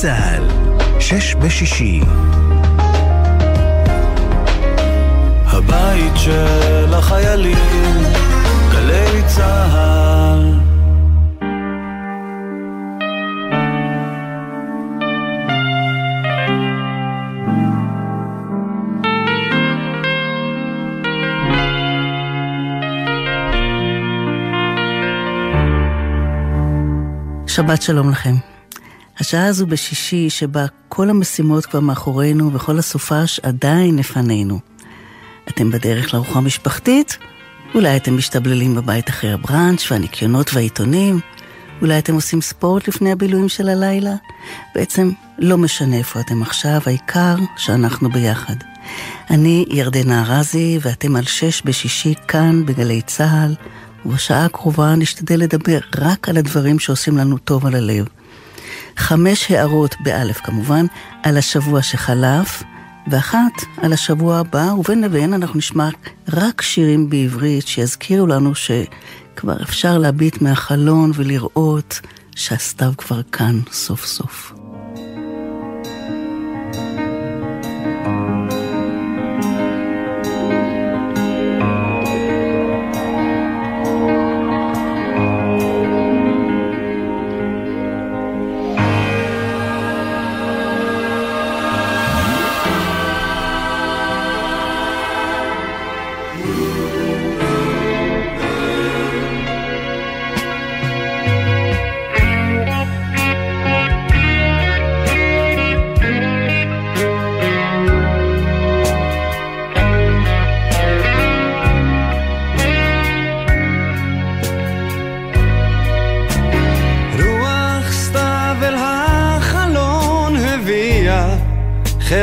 צה"ל, שש בשישי. הבית של החיילים, גלי צה"ל. שבת שלום לכם. השעה הזו בשישי שבה כל המשימות כבר מאחורינו וכל הסופש עדיין לפנינו. אתם בדרך לארוחה משפחתית? אולי אתם משתבללים בבית אחרי הבראנץ' והניקיונות והעיתונים? אולי אתם עושים ספורט לפני הבילויים של הלילה? בעצם לא משנה איפה אתם עכשיו, העיקר שאנחנו ביחד. אני ירדנה ארזי ואתם על שש בשישי כאן בגלי צה"ל, ובשעה הקרובה נשתדל לדבר רק על הדברים שעושים לנו טוב על הלב. חמש הערות באלף כמובן, על השבוע שחלף, ואחת על השבוע הבא, ובין לבין אנחנו נשמע רק שירים בעברית שיזכירו לנו שכבר אפשר להביט מהחלון ולראות שהסתיו כבר כאן סוף סוף.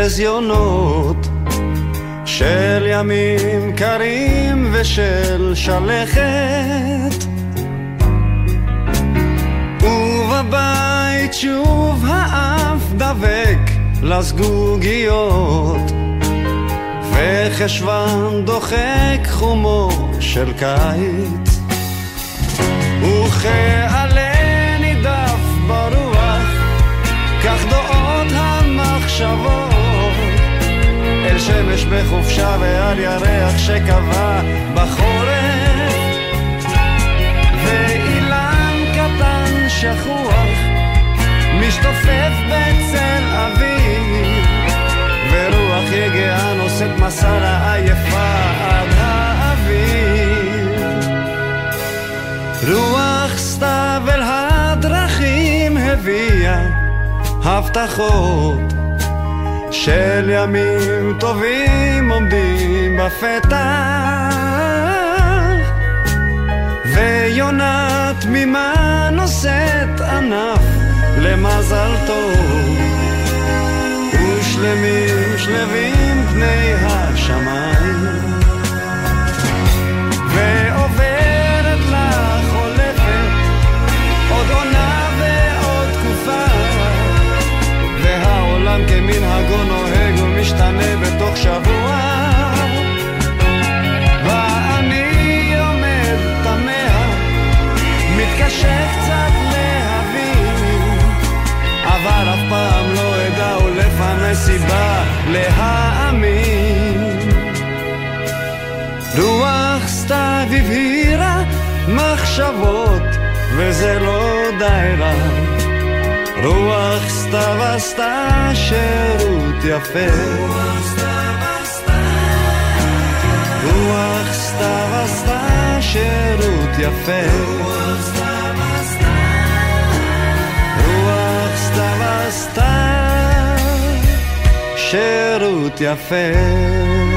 חזיונות של ימים קרים ושל שלכת. ובבית שוב האף דבק לזגוגיות וחשוון דוחק חומו של קיץ. וכעלה נידף ברוח, כך דועות המחשבות אל שמש בחופשה ועל ירח שקבע בחורף. ואילן קטן שכוח משתופף בצל אביב ורוח יגעה נושאת מסע לעייפה עד האביב רוח סתיו אל הדרכים הביאה הבטחות של ימים טובים עומדים בפתח ויונה תמימה נושאת ענף למזל טוב ושלמים שלווים פני השמיים והעולם כמנהגו נוהג ומשתנה בתוך שבוע. ואני עומד תמה מתקשה קצת להבין אבל אף פעם לא אדע ולפני סיבה להאמין. רוח סתיו הבהירה מחשבות וזה לא די רע רוח סתיו עשתה שירות יפה. רוח סתיו עשתה שירות יפה. רוח סתיו עשתה שירות יפה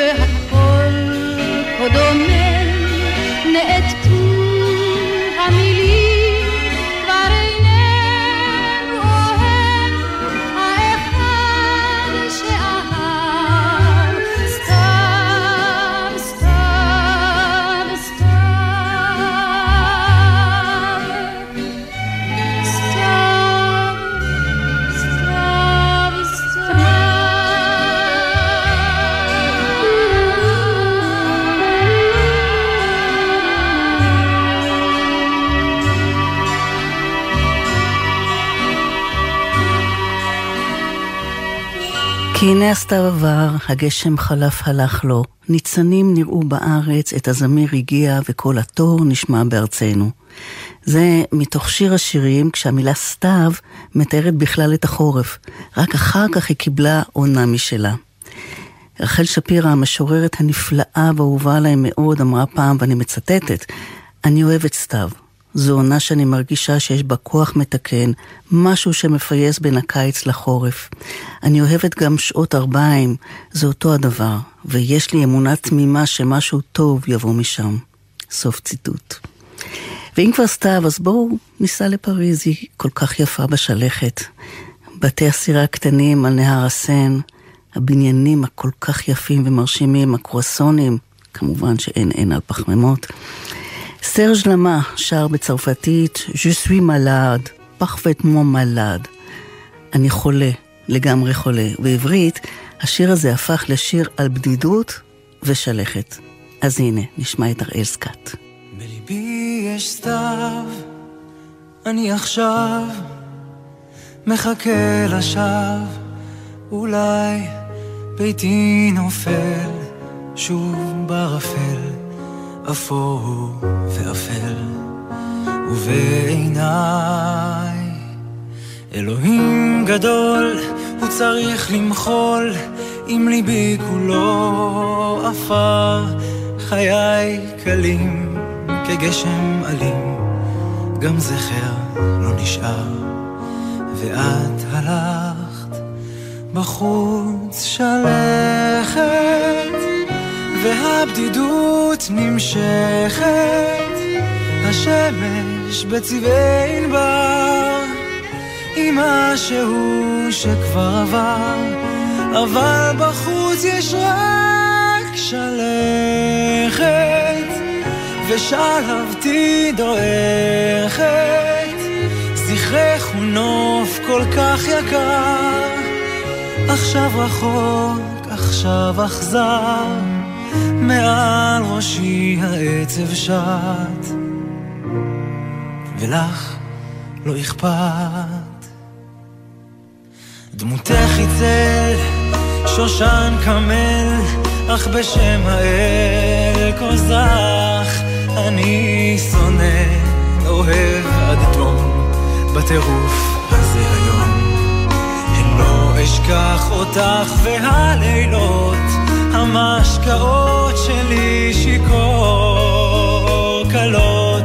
כי הנה הסתיו עבר, הגשם חלף הלך לו, ניצנים נראו בארץ, את הזמיר הגיע וקול התור נשמע בארצנו. זה מתוך שיר השירים, כשהמילה סתיו מתארת בכלל את החורף. רק אחר כך היא קיבלה עונה משלה. רחל שפירא, המשוררת הנפלאה והאהובה עליי מאוד, אמרה פעם, ואני מצטטת, אני אוהבת סתיו. זו עונה שאני מרגישה שיש בה כוח מתקן, משהו שמפייס בין הקיץ לחורף. אני אוהבת גם שעות ארבעיים, זה אותו הדבר, ויש לי אמונה תמימה שמשהו טוב יבוא משם. סוף ציטוט. ואם כבר סתיו, אז בואו ניסע לפריז, היא כל כך יפה בשלכת. בתי הסירה הקטנים על נהר הסן, הבניינים הכל כך יפים ומרשימים, הקרואסונים, כמובן שאין אין על פחמימות. סרג' למה שר בצרפתית, Je suis malade, parfaitement malade. אני חולה, לגמרי חולה. בעברית, השיר הזה הפך לשיר על בדידות ושלכת. אז הנה, נשמע את אראל סקאט. בליבי יש סתיו, אני עכשיו מחכה לשווא, אולי ביתי נופל שוב בערפל. אפור ואפל, ובעיניי אלוהים גדול, הוא צריך למחול, אם ליבי כולו עפר, חיי קלים כגשם אלים, גם זכר לא נשאר, ואת הלכת בחוץ שלכת. והבדידות נמשכת, השמש בצבעי ענבר, עם משהו שכבר עבר, אבל בחוץ יש רק שלכת, ושלהבתי דועכת, זכרך הוא נוף כל כך יקר, עכשיו רחוק, עכשיו אכזר. מעל ראשי העצב שט, ולך לא אכפת. דמותך היא צל, שושן קמל, אך בשם האל כה זך, אני שונא, אוהב עד תום, בטירוף הזה היום. לא אשכח אותך והלילות המשקאות שלי שיכור קלות,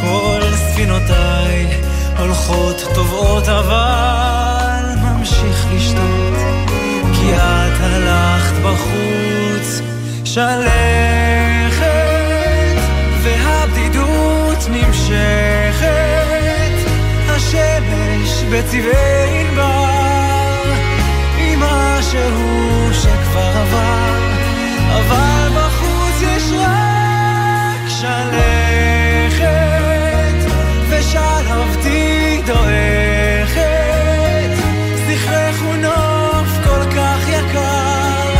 כל ספינותיי הולכות טובעות אבל ממשיך לשתות, כי את הלכת בחוץ שלכת, והבדידות נמשכת, השמש בצבעי ענבר, עם משהו שכבר עבר אבל בחוץ יש רק שלכת, ושלהבתי דועכת. זכרך הוא נוף כל כך יקר,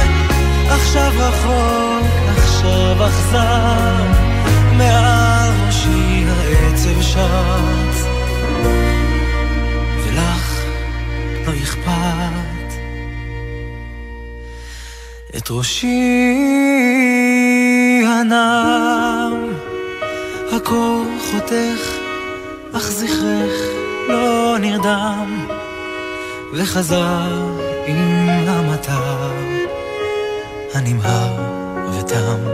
עכשיו החוק, עכשיו אכזר, מעל ראשי העצב שר. את ראשי הנם, הקור חותך, אך זכרך לא נרדם, וחזר עם המטר הנמהר ותם,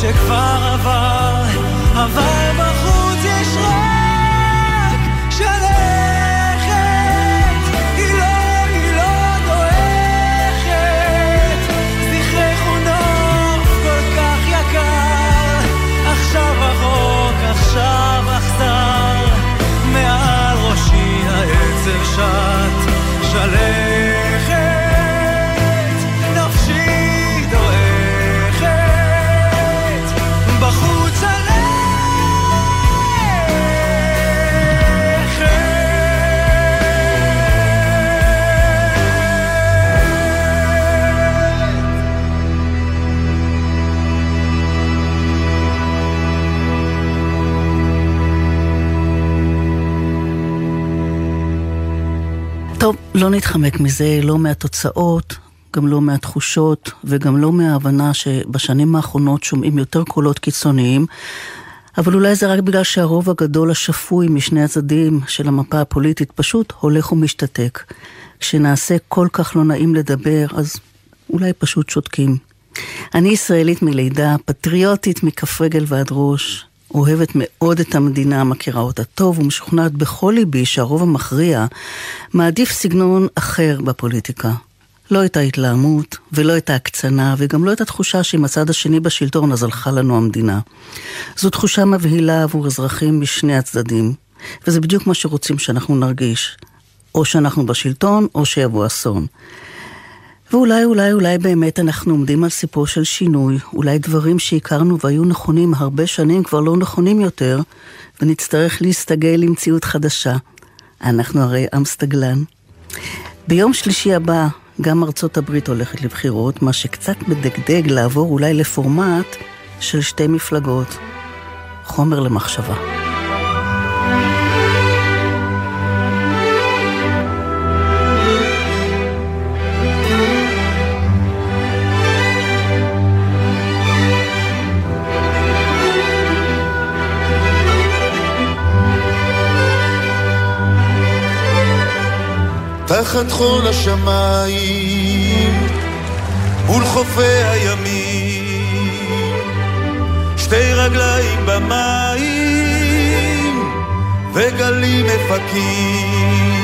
שכבר עבר, אבל לא נתחמק מזה, לא מהתוצאות, גם לא מהתחושות, וגם לא מההבנה שבשנים האחרונות שומעים יותר קולות קיצוניים, אבל אולי זה רק בגלל שהרוב הגדול השפוי משני הצדדים של המפה הפוליטית פשוט הולך ומשתתק. כשנעשה כל כך לא נעים לדבר, אז אולי פשוט שותקים. אני ישראלית מלידה, פטריוטית מכף רגל ועד ראש, אוהבת מאוד את המדינה, מכירה אותה טוב ומשוכנעת בכל ליבי שהרוב המכריע מעדיף סגנון אחר בפוליטיקה. לא את ההתלהמות, ולא את ההקצנה, וגם לא את התחושה שעם הצד השני בשלטון אז הלכה לנו המדינה. זו תחושה מבהילה עבור אזרחים משני הצדדים, וזה בדיוק מה שרוצים שאנחנו נרגיש. או שאנחנו בשלטון, או שיבוא אסון. ואולי, אולי, אולי באמת אנחנו עומדים על סיפור של שינוי, אולי דברים שהכרנו והיו נכונים הרבה שנים כבר לא נכונים יותר, ונצטרך להסתגל למציאות חדשה. אנחנו הרי עם סטגלן. ביום שלישי הבא גם ארצות הברית הולכת לבחירות, מה שקצת מדגדג לעבור אולי לפורמט של שתי מפלגות. חומר למחשבה. תחת חול השמיים, מול חופי הימים, שתי רגליים במים, וגלים מפקים.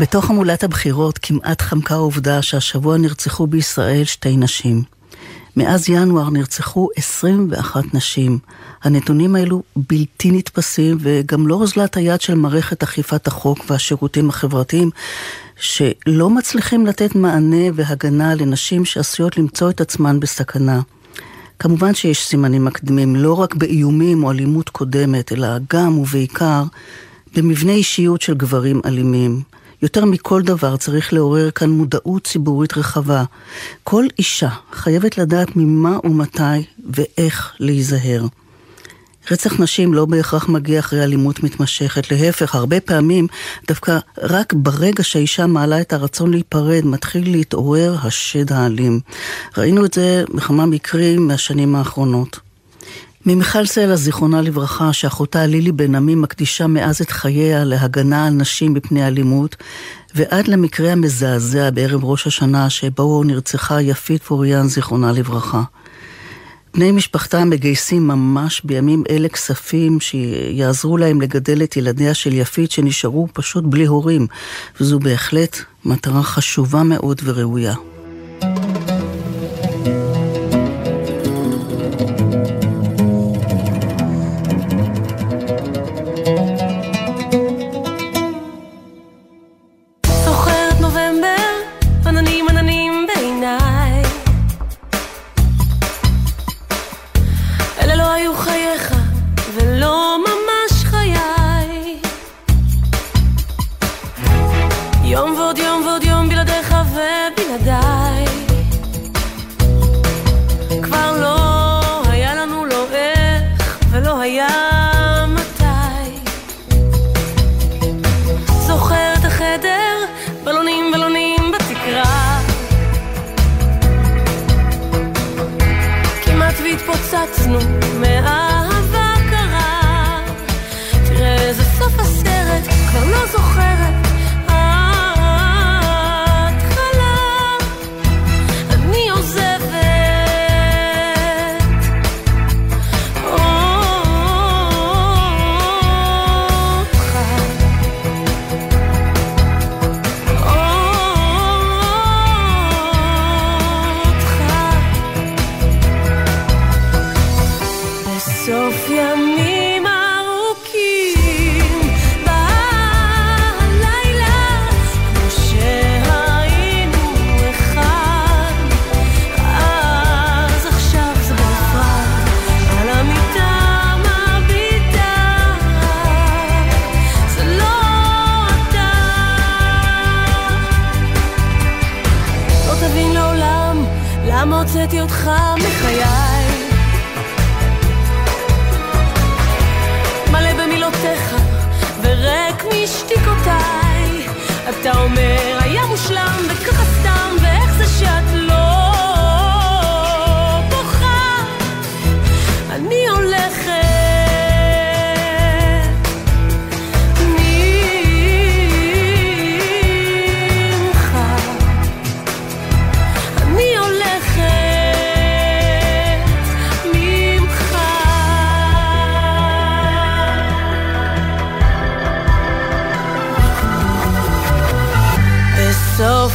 בתוך המולת הבחירות כמעט חמקה העובדה שהשבוע נרצחו בישראל שתי נשים. מאז ינואר נרצחו 21 נשים. הנתונים האלו בלתי נתפסים וגם לא אוזלת היד של מערכת אכיפת החוק והשירותים החברתיים שלא מצליחים לתת מענה והגנה לנשים שעשויות למצוא את עצמן בסכנה. כמובן שיש סימנים מקדימים לא רק באיומים או אלימות קודמת, אלא גם ובעיקר במבנה אישיות של גברים אלימים. יותר מכל דבר צריך לעורר כאן מודעות ציבורית רחבה. כל אישה חייבת לדעת ממה ומתי ואיך להיזהר. רצח נשים לא בהכרח מגיע אחרי אלימות מתמשכת, להפך, הרבה פעמים דווקא רק ברגע שהאישה מעלה את הרצון להיפרד, מתחיל להתעורר השד האלים. ראינו את זה בכמה מקרים מהשנים האחרונות. ממיכל סלע, זיכרונה לברכה, שאחותה לילי בן עמי מקדישה מאז את חייה להגנה על נשים מפני אלימות, ועד למקרה המזעזע בערב ראש השנה שבו נרצחה יפית פוריאן, זיכרונה לברכה. בני משפחתה מגייסים ממש בימים אלה כספים שיעזרו להם לגדל את ילדיה של יפית שנשארו פשוט בלי הורים, וזו בהחלט מטרה חשובה מאוד וראויה.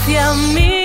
hacia mí.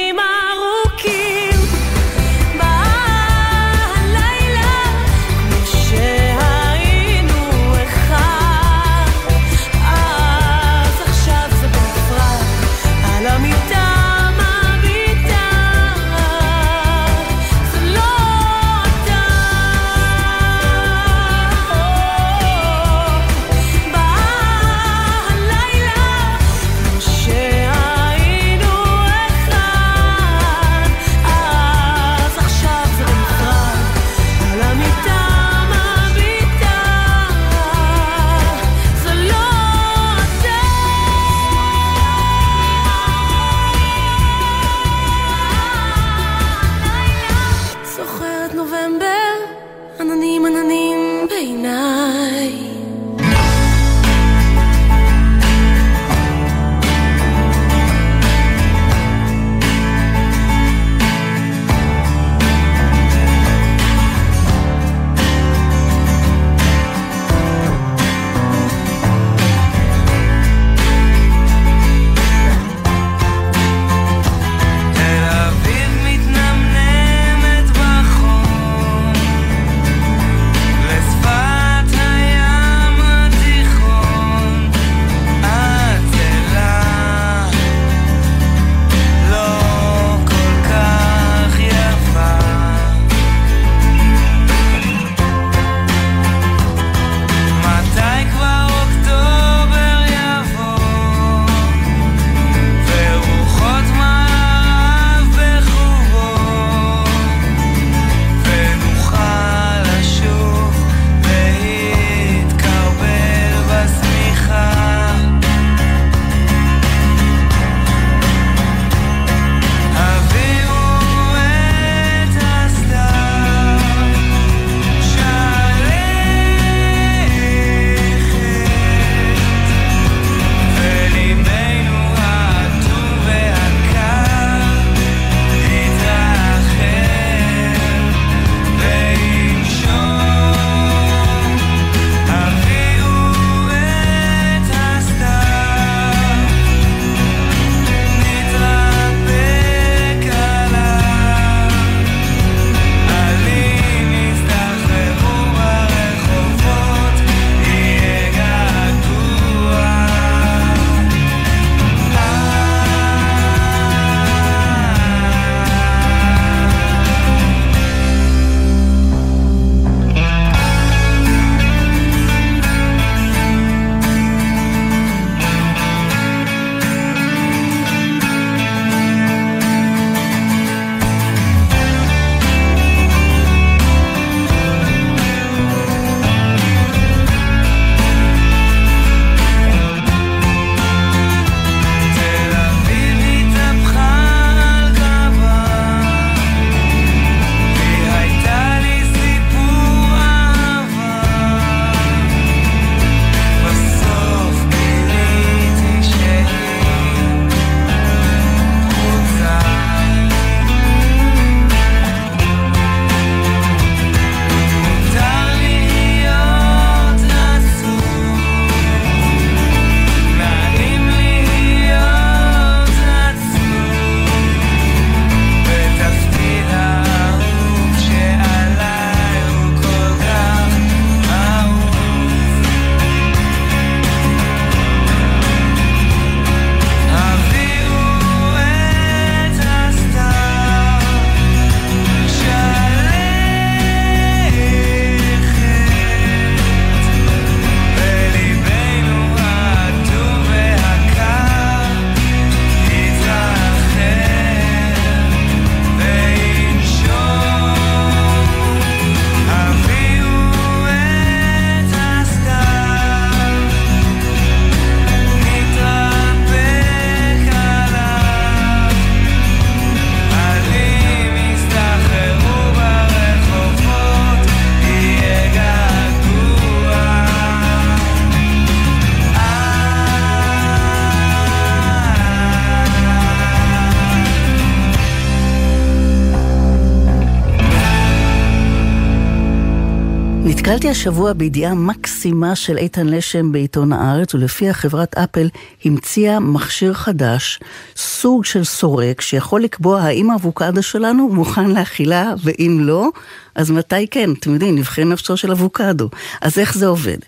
השבוע בידיעה מקסימה של איתן לשם בעיתון הארץ, ולפיה חברת אפל המציאה מכשיר חדש, סוג של סורק, שיכול לקבוע האם האבוקדו שלנו מוכן לאכילה, ואם לא, אז מתי כן? אתם יודעים, נבחן נפשו של אבוקדו. אז איך זה עובד?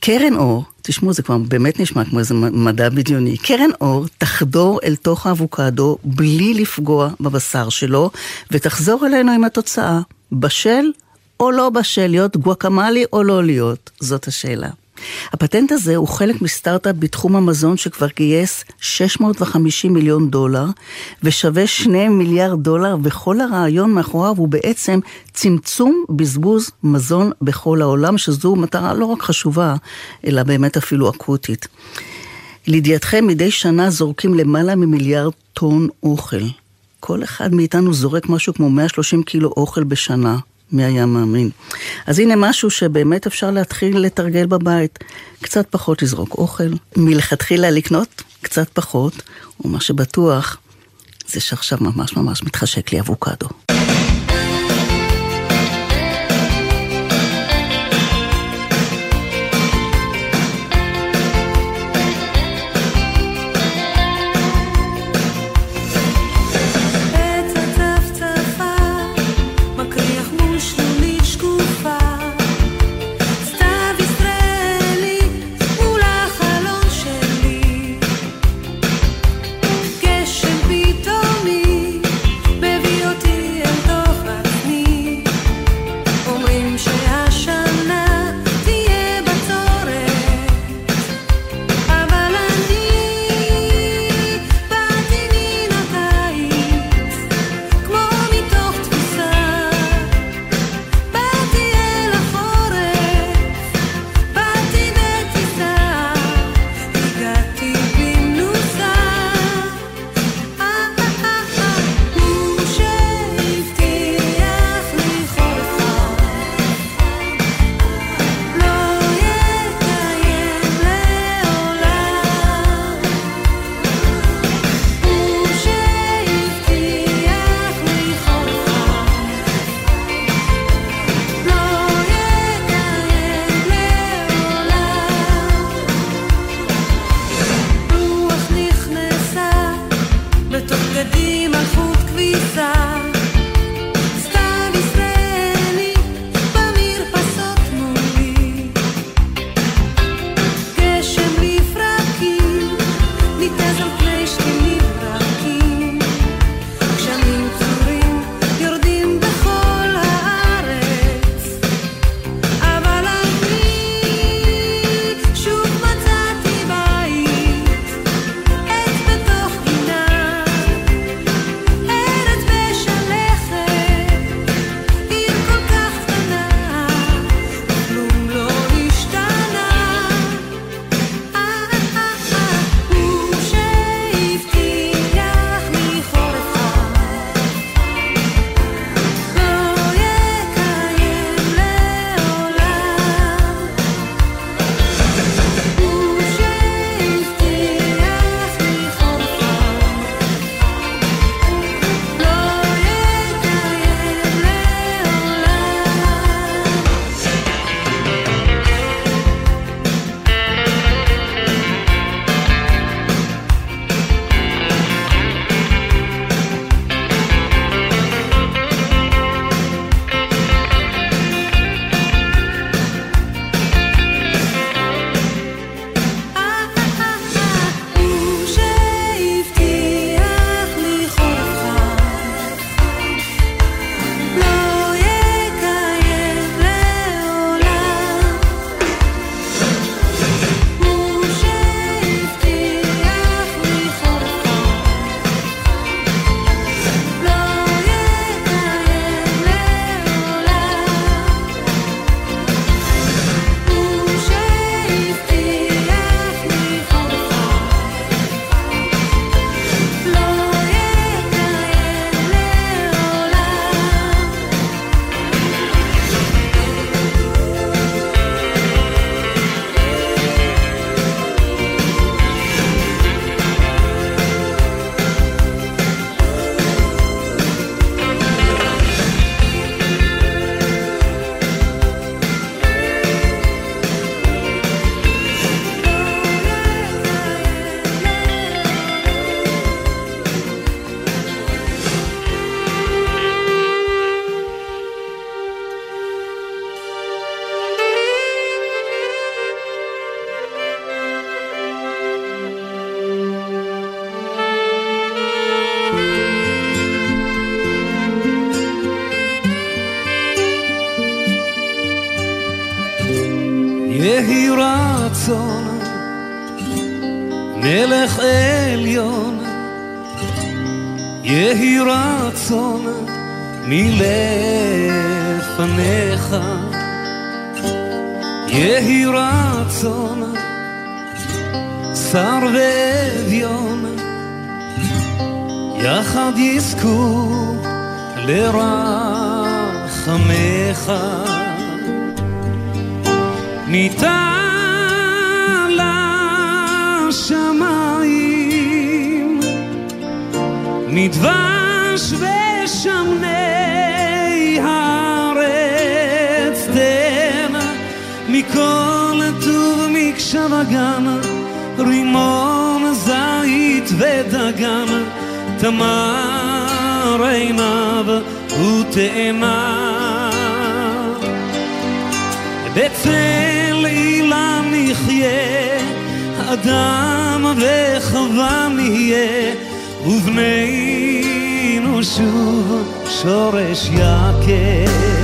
קרן אור, תשמעו, זה כבר באמת נשמע כמו איזה מדע בדיוני. קרן אור תחדור אל תוך האבוקדו בלי לפגוע בבשר שלו, ותחזור אלינו עם התוצאה. בשל או לא בשל, להיות גואקמלי או לא להיות? זאת השאלה. הפטנט הזה הוא חלק מסטארט-אפ בתחום המזון שכבר גייס 650 מיליון דולר ושווה 2 מיליארד דולר וכל הרעיון מאחוריו הוא בעצם צמצום בזבוז מזון בכל העולם שזו מטרה לא רק חשובה אלא באמת אפילו אקוטית. לידיעתכם מדי שנה זורקים למעלה ממיליארד טון אוכל. כל אחד מאיתנו זורק משהו כמו 130 קילו אוכל בשנה. מי היה מאמין? אז הנה משהו שבאמת אפשר להתחיל לתרגל בבית. קצת פחות לזרוק אוכל, מלכתחילה לקנות קצת פחות, ומה שבטוח זה שעכשיו ממש ממש מתחשק לי אבוקדו. מלפניך, יהי רצון, שר ואביון, יחד יזכו לרחמך. ניתן לשמיים מדבש ושמני מקשב הגן רימון זית ודגן תמר עיניו ותאנה בצל אילן נחיה, אדם וחווה נהיה, ובנינו שוב שורש יקר.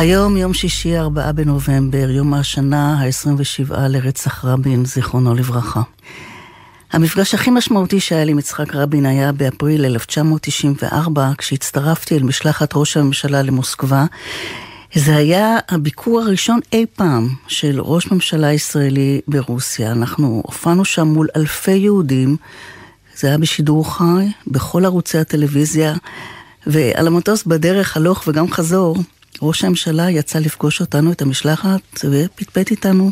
היום יום שישי, 4 בנובמבר, יום השנה ה-27 לרצח רבין, זיכרונו לברכה. המפגש הכי משמעותי שהיה לי עם יצחק רבין היה באפריל 1994, כשהצטרפתי אל משלחת ראש הממשלה למוסקבה. זה היה הביקור הראשון אי פעם של ראש ממשלה ישראלי ברוסיה. אנחנו הופענו שם מול אלפי יהודים, זה היה בשידור חי, בכל ערוצי הטלוויזיה, ועל המטוס בדרך הלוך וגם חזור, ראש הממשלה יצא לפגוש אותנו, את המשלחת, ופטפט איתנו.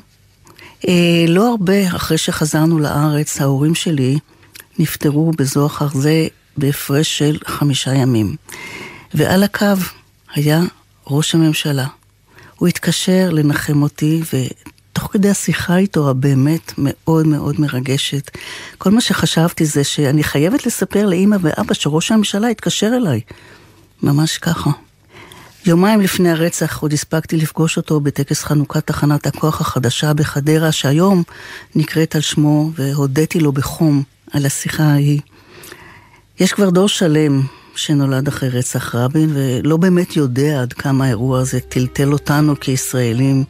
אה, לא הרבה אחרי שחזרנו לארץ, ההורים שלי נפטרו בזו אחר זה בהפרש של חמישה ימים. ועל הקו היה ראש הממשלה. הוא התקשר לנחם אותי, תוך כדי השיחה איתו, הבאמת מאוד מאוד מרגשת, כל מה שחשבתי זה שאני חייבת לספר לאימא ואבא שראש הממשלה התקשר אליי. ממש ככה. יומיים לפני הרצח עוד הספקתי לפגוש אותו בטקס חנוכת תחנת הכוח החדשה בחדרה, שהיום נקראת על שמו, והודיתי לו בחום על השיחה ההיא. יש כבר דור שלם שנולד אחרי רצח רבין, ולא באמת יודע עד כמה האירוע הזה טלטל אותנו כישראלים,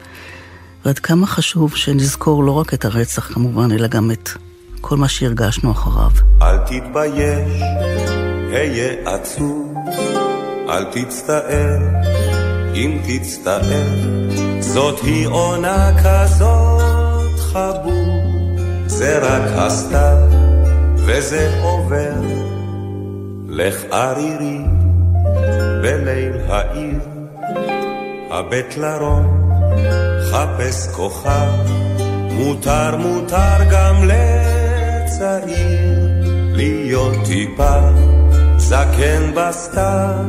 ועד כמה חשוב שנזכור לא רק את הרצח כמובן, אלא גם את כל מה שהרגשנו אחריו. אל תתבייש, היה עצוב, אל תצטער, אם תצטער, זאת היא עונה כזאת חבוב, זה רק הסתיו, וזה עובר. לך ערירי בליל העיר, הבט לרום, חפש כוכב, מותר מותר גם לצעיר להיות טיפה זקן בסתיו,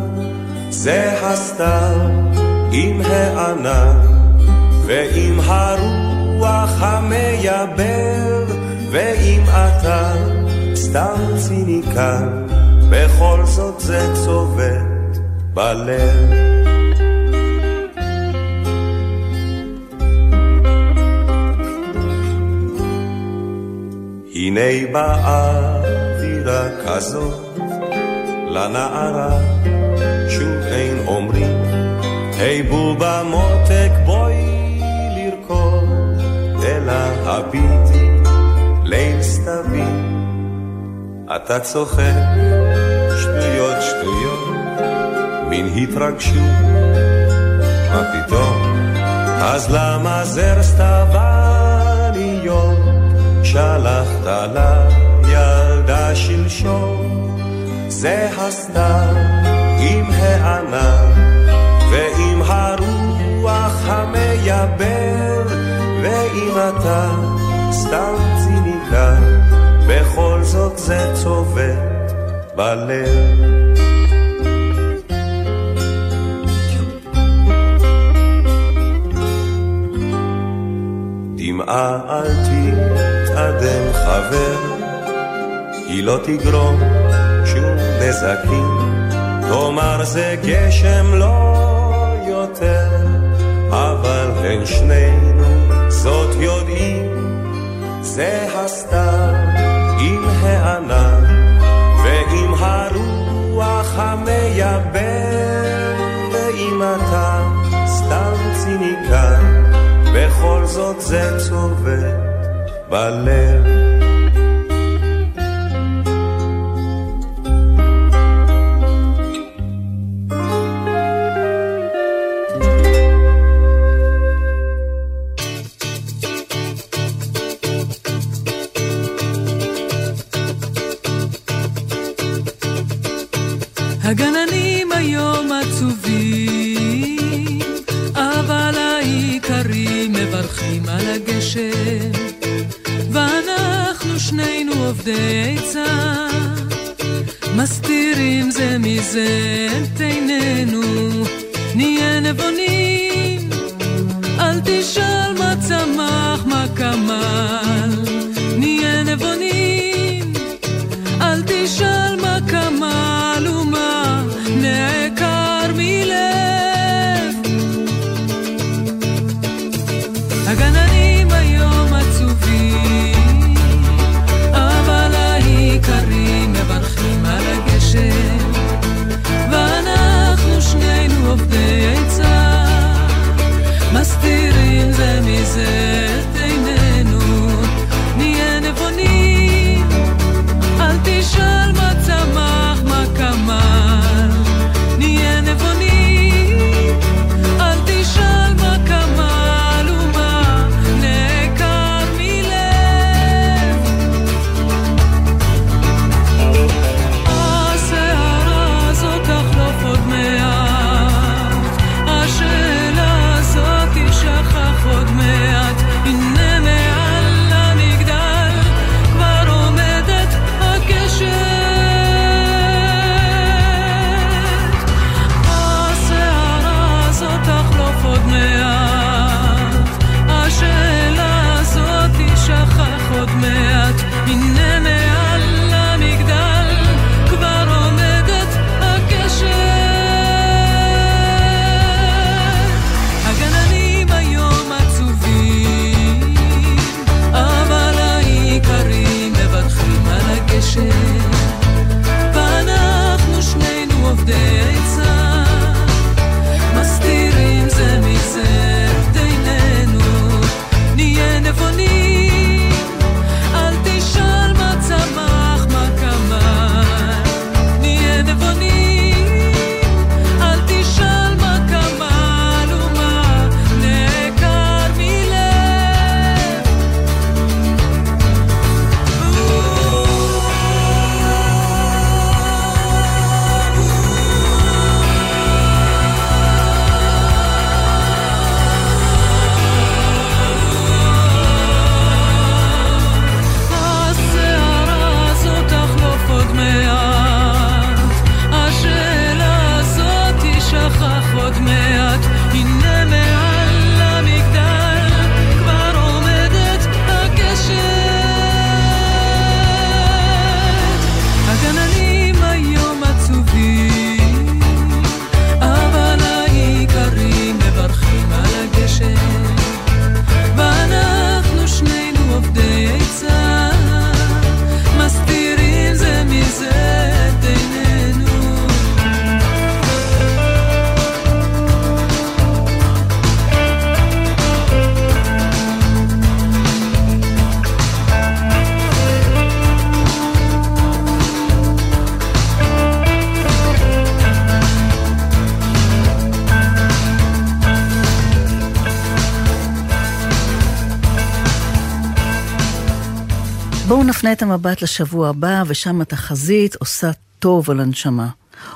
זה הסתיו עם הענן ועם הרוח המייבר, ואם אתה סתם ציניקן בכל זאת זה צובט בלב. הנה באווירה כזאת, לנערה שוב אין אומרים, היי בובה מותק בואי לרקוד, אלא הביטי ליל סתווים. אתה צוחק שטויות שטויות, מין התרגשות, מה פתאום? אז למה זר סתיו שלחת לילדה שלשום? זה הסתיו עם הענן ועם הרוח המייבר, ואם אתה סתם ציניקן, בכל זאת זה צובט בלב. אל תתאדם חבר, היא לא תגרום נזקים, תאמר זה גשם לא יותר, אבל הן שנינו זאת יודעים, זה הסתיו עם הענן ועם הרוח המייבר, ואם אתה סתם ציניקן. בכל זאת זה צובט בלב. נפנה את המבט לשבוע הבא, ושם התחזית עושה טוב על הנשמה.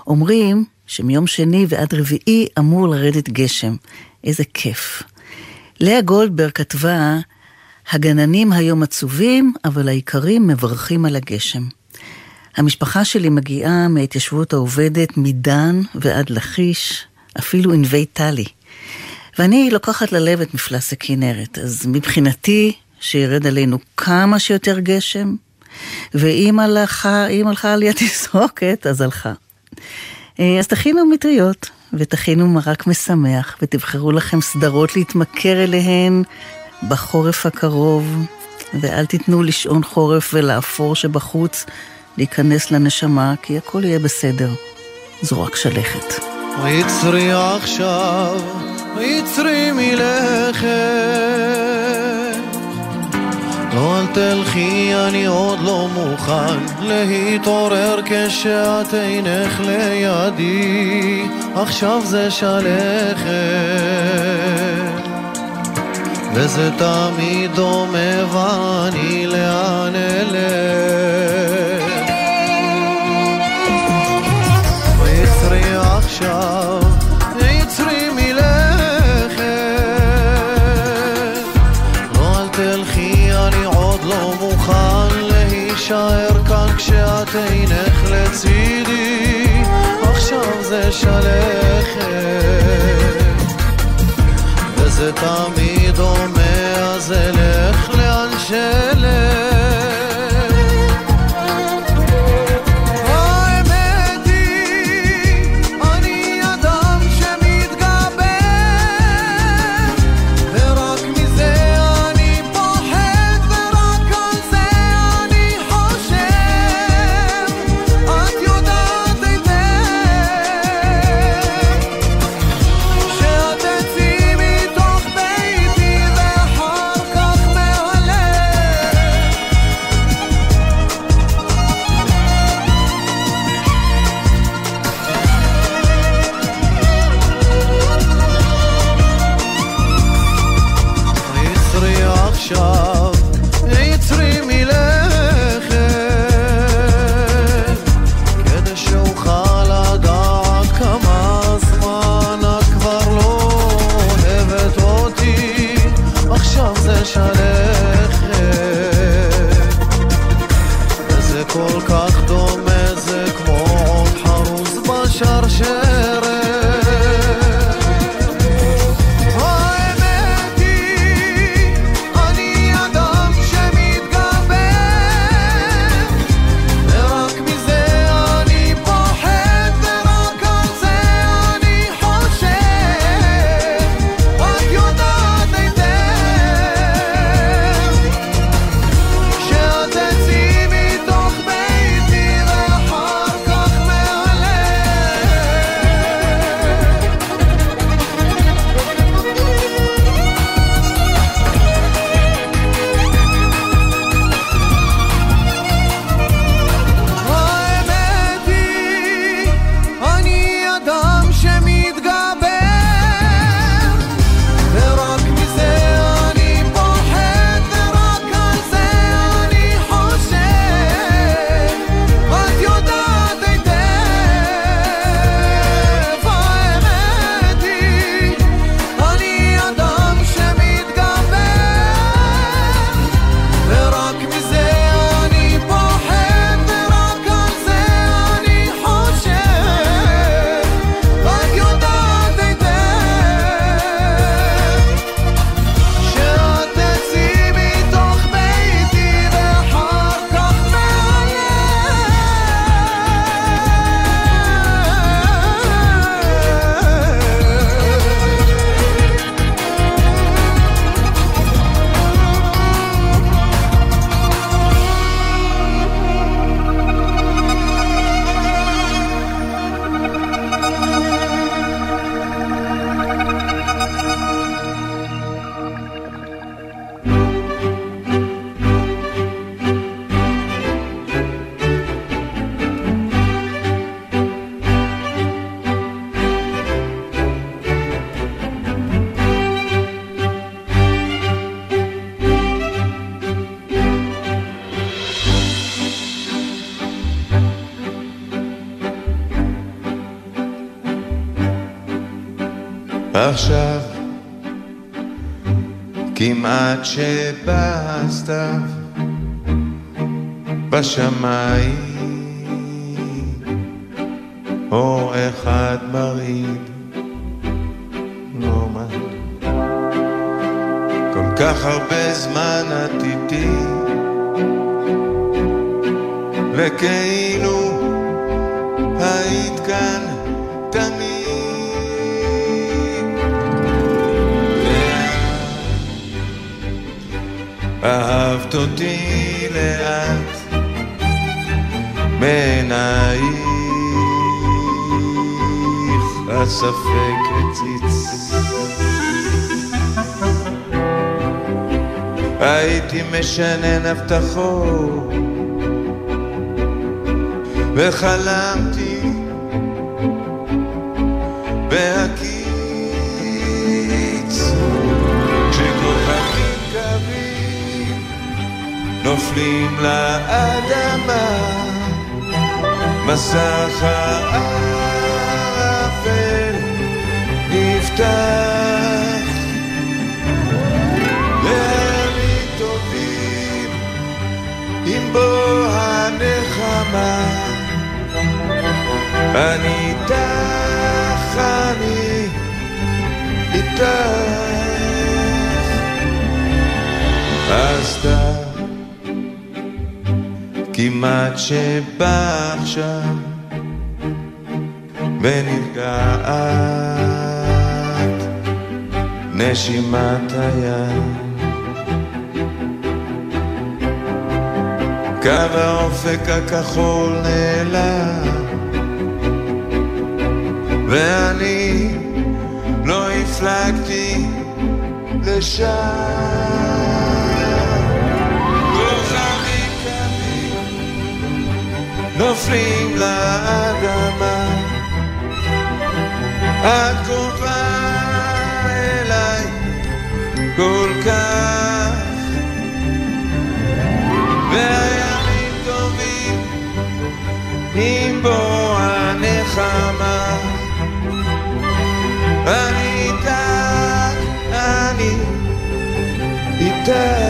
אומרים שמיום שני ועד רביעי אמור לרדת גשם. איזה כיף. לאה גולדברג כתבה, הגננים היום עצובים, אבל האיכרים מברכים על הגשם. המשפחה שלי מגיעה מההתיישבות העובדת מדן ועד לכיש, אפילו ענבי טלי. ואני לוקחת ללב את מפלס הכנרת, אז מבחינתי, שירד עלינו כמה שיותר גשם, ואם הלכה, אם הלכה עליית תסרוקת, אז הלכה. אה, אז תכינו מטריות, ותכינו מרק משמח, ותבחרו לכם סדרות להתמכר אליהן בחורף הקרוב, ואל תיתנו לשעון חורף ולאפור שבחוץ להיכנס לנשמה, כי הכל יהיה בסדר. זו רק שלכת. יצרי עכשיו, יצרי מלכת. לא אל תלכי, אני עוד לא מוכן להתעורר כשאת אינך לידי, עכשיו זה שלכת. וזה תמיד דומה ואני לאן אלך. להישאר כאן כשאת אינך לצידי, עכשיו זה שלכת. וזה תמיד דומה, אז אלך לאן שלך. עכשיו? כמעט שבא הסתיו בשמיים. אור אחד מרעיד נורמל כל כך הרבה זמן את איתי וכאילו אהבת אותי לאט בעינייך הספק הציץ. הייתי משנן הבטחות וחלמתי נופלים לאדמה. מסך האפל נפתח. לימים טובים עם בוא הנחמה. אני איתך, אני איתך אתה כמעט שבא עכשיו ונרגעת נשימת הים. קו האופק הכחול נעלם ואני לא הפלגתי לשם נופלים לאדמה. את קרובה אליי כל כך. והימים טובים עם בוא הנחמה. אני איתך, אני איתך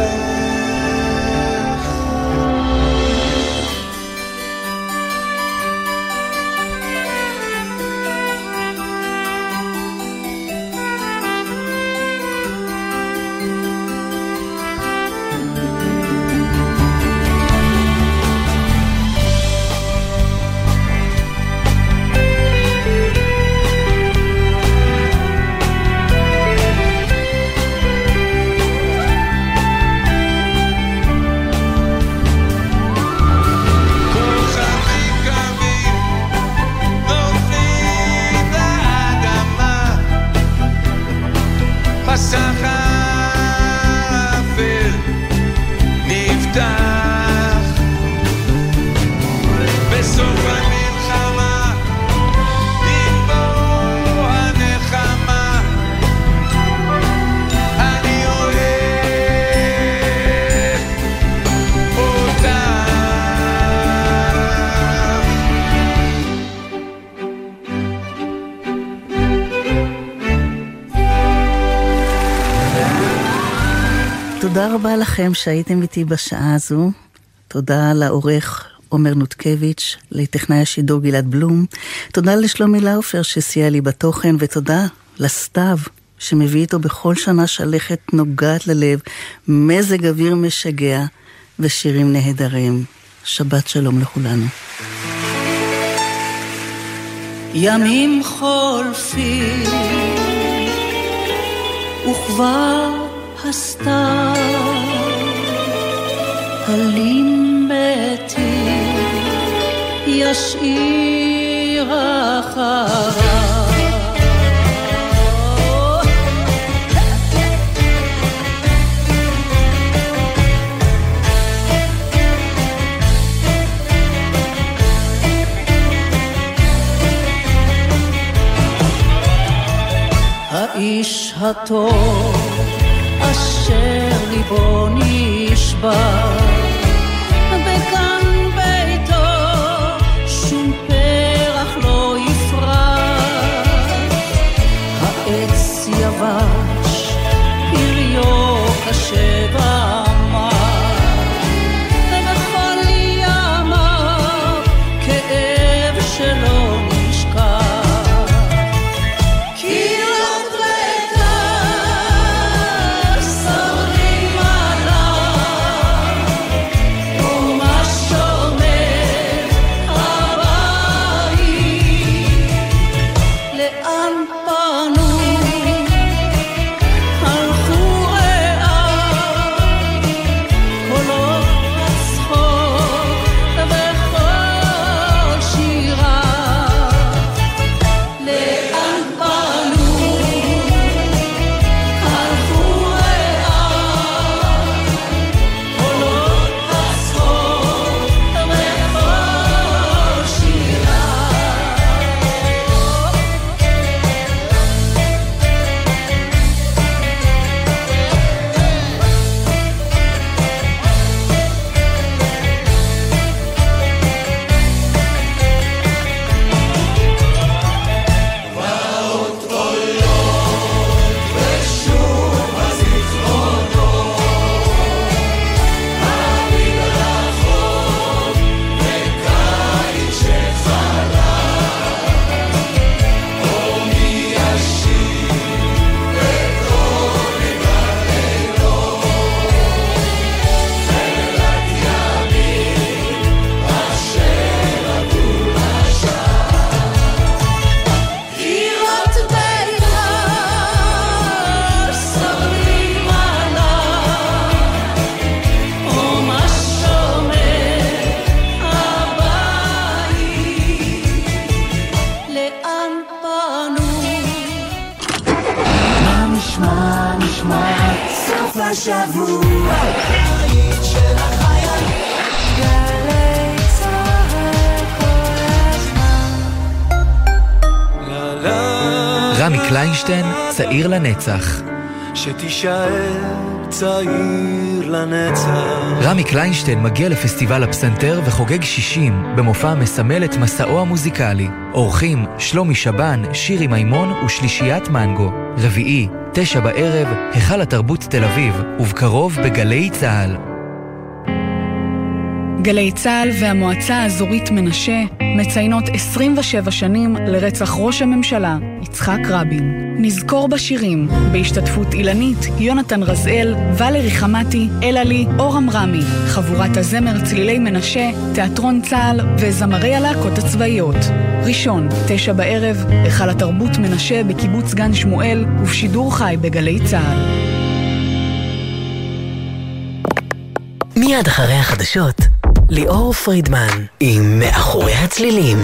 לכם שהייתם איתי בשעה הזו. תודה לעורך עומר נותקביץ', לטכנאי השידור גלעד בלום. תודה לשלומי לאופר שסייע לי בתוכן, ותודה לסתיו שמביא איתו בכל שנה שלכת נוגעת ללב, מזג אוויר משגע ושירים נהדרים. שבת שלום לכולנו. ימים חולפים וכבר הסתיו הלים ביתי ישאיר אחריו האיש הטוב אשר ליבו נשבר 吧。לנצח. שתישאר צעיר לנצח. רמי קליינשטיין מגיע לפסטיבל הפסנתר וחוגג 60 במופע המסמל את מסעו המוזיקלי. אורחים שלומי שבן, שירי מימון ושלישיית מנגו. רביעי, תשע בערב, היכל התרבות תל אביב, ובקרוב בגלי צה"ל. גלי צה"ל והמועצה האזורית מנשה מציינות 27 שנים לרצח ראש הממשלה, יצחק רבין. נזכור בשירים, בהשתתפות אילנית, יונתן רזאל, ולרי חמתי, אלעלי, אורם רמי, חבורת הזמר צלילי מנשה, תיאטרון צה"ל וזמרי הלהקות הצבאיות. ראשון, תשע בערב, היכל התרבות מנשה בקיבוץ גן שמואל, ובשידור חי בגלי צה"ל. מיד אחרי החדשות, ליאור פרידמן עם מאחורי הצלילים.